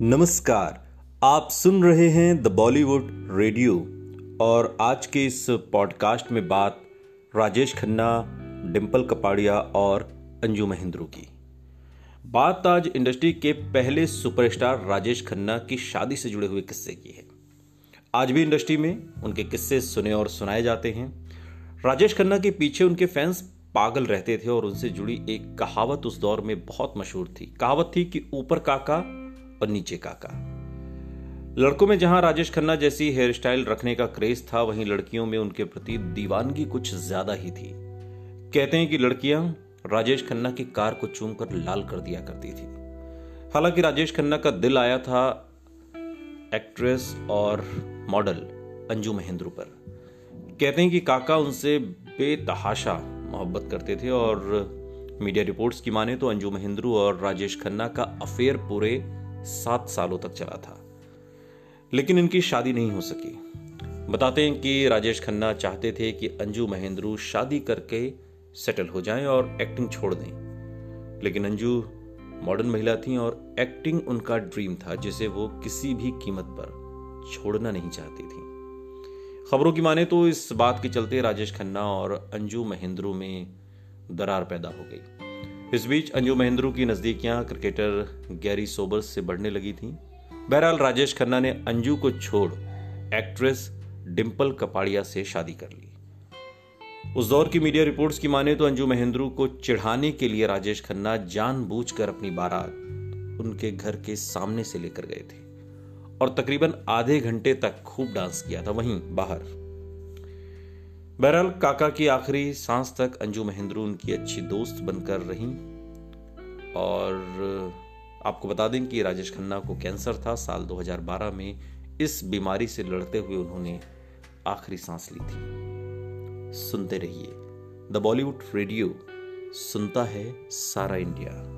नमस्कार, आप सुन रहे हैं द बॉलीवुड रेडियो और आज के इस पॉडकास्ट में बात राजेश खन्ना डिम्पल कपाड़िया और अंजू महेंद्रू की। बात आज इंडस्ट्री के पहले सुपरस्टार राजेश खन्ना की शादी से जुड़े हुए किस्से की है। आज भी इंडस्ट्री में उनके किस्से सुने और सुनाए जाते हैं। राजेश खन्ना के पीछे उनके फैंस पागल रहते थे और उनसे जुड़ी एक कहावत उस दौर में बहुत मशहूर थी। कहावत थी कि ऊपर काका और नीचे काका। लड़कों में जहाँ राजेश खन्ना जैसी हेयर स्टाइल रखने का क्रेज था, वहीं लड़कियों में उनके प्रति दीवानगी कुछ ज़्यादा ही थी। कहते हैं कि लड़कियाँ राजेश खन्ना की कार को चूम कर लाल कर दिया करती थी। हालाँकि राजेश खन्ना का दिल आया था एक्ट्रेस और मॉडल अंजू महेंद्रू पर। कहते हैं कि काका उनसे बेतहाशा मोहब्बत करते थे और मीडिया रिपोर्ट्स की माने तो अंजू महेंद्रू और राजेश खन्ना का अफेयर पूरे सात सालों तक चला था। लेकिन इनकी शादी नहीं हो सकी। बताते हैं कि राजेश खन्ना चाहते थे कि अंजू महेंद्रू शादी करके सेटल हो जाएँ और एक्टिंग छोड़ दें। लेकिन अंजू मॉडर्न महिला थी और एक्टिंग उनका ड्रीम था, जिसे वो किसी भी कीमत पर छोड़ना नहीं चाहती थी। खबरों की माने तो इस बात के चलते राजेश खन्ना और अंजू महेंद्रू में दरार पैदा हो गई। इस बीच अंजू महेंद्रू की नजदीकियाँ क्रिकेटर गैरी सोबर्स से बढ़ने लगी थी। बहरहाल राजेश खन्ना ने अंजू को छोड़ एक्ट्रेस डिम्पल कपाड़िया से शादी कर ली। उस दौर की मीडिया रिपोर्ट्स की माने तो अंजू महेंद्रू को चिढ़ाने के लिए राजेश खन्ना जानबूझकर अपनी बारात उनके घर के सामने से लेकर गए थे और तकरीबन आधे घंटे तक खूब डांस किया था, वहीं बाहर। बहरहाल, काका की आखिरी सांस तक अंजू महेंद्रू उनकी अच्छी दोस्त बनकर रही। और आपको बता दें कि राजेश खन्ना को कैंसर था साल 2012 में। इस बीमारी से लड़ते हुए उन्होंने आखिरी सांस ली थी। सुनते रहिए। द बॉलीवुड रेडियो, सुनता है सारा इंडिया।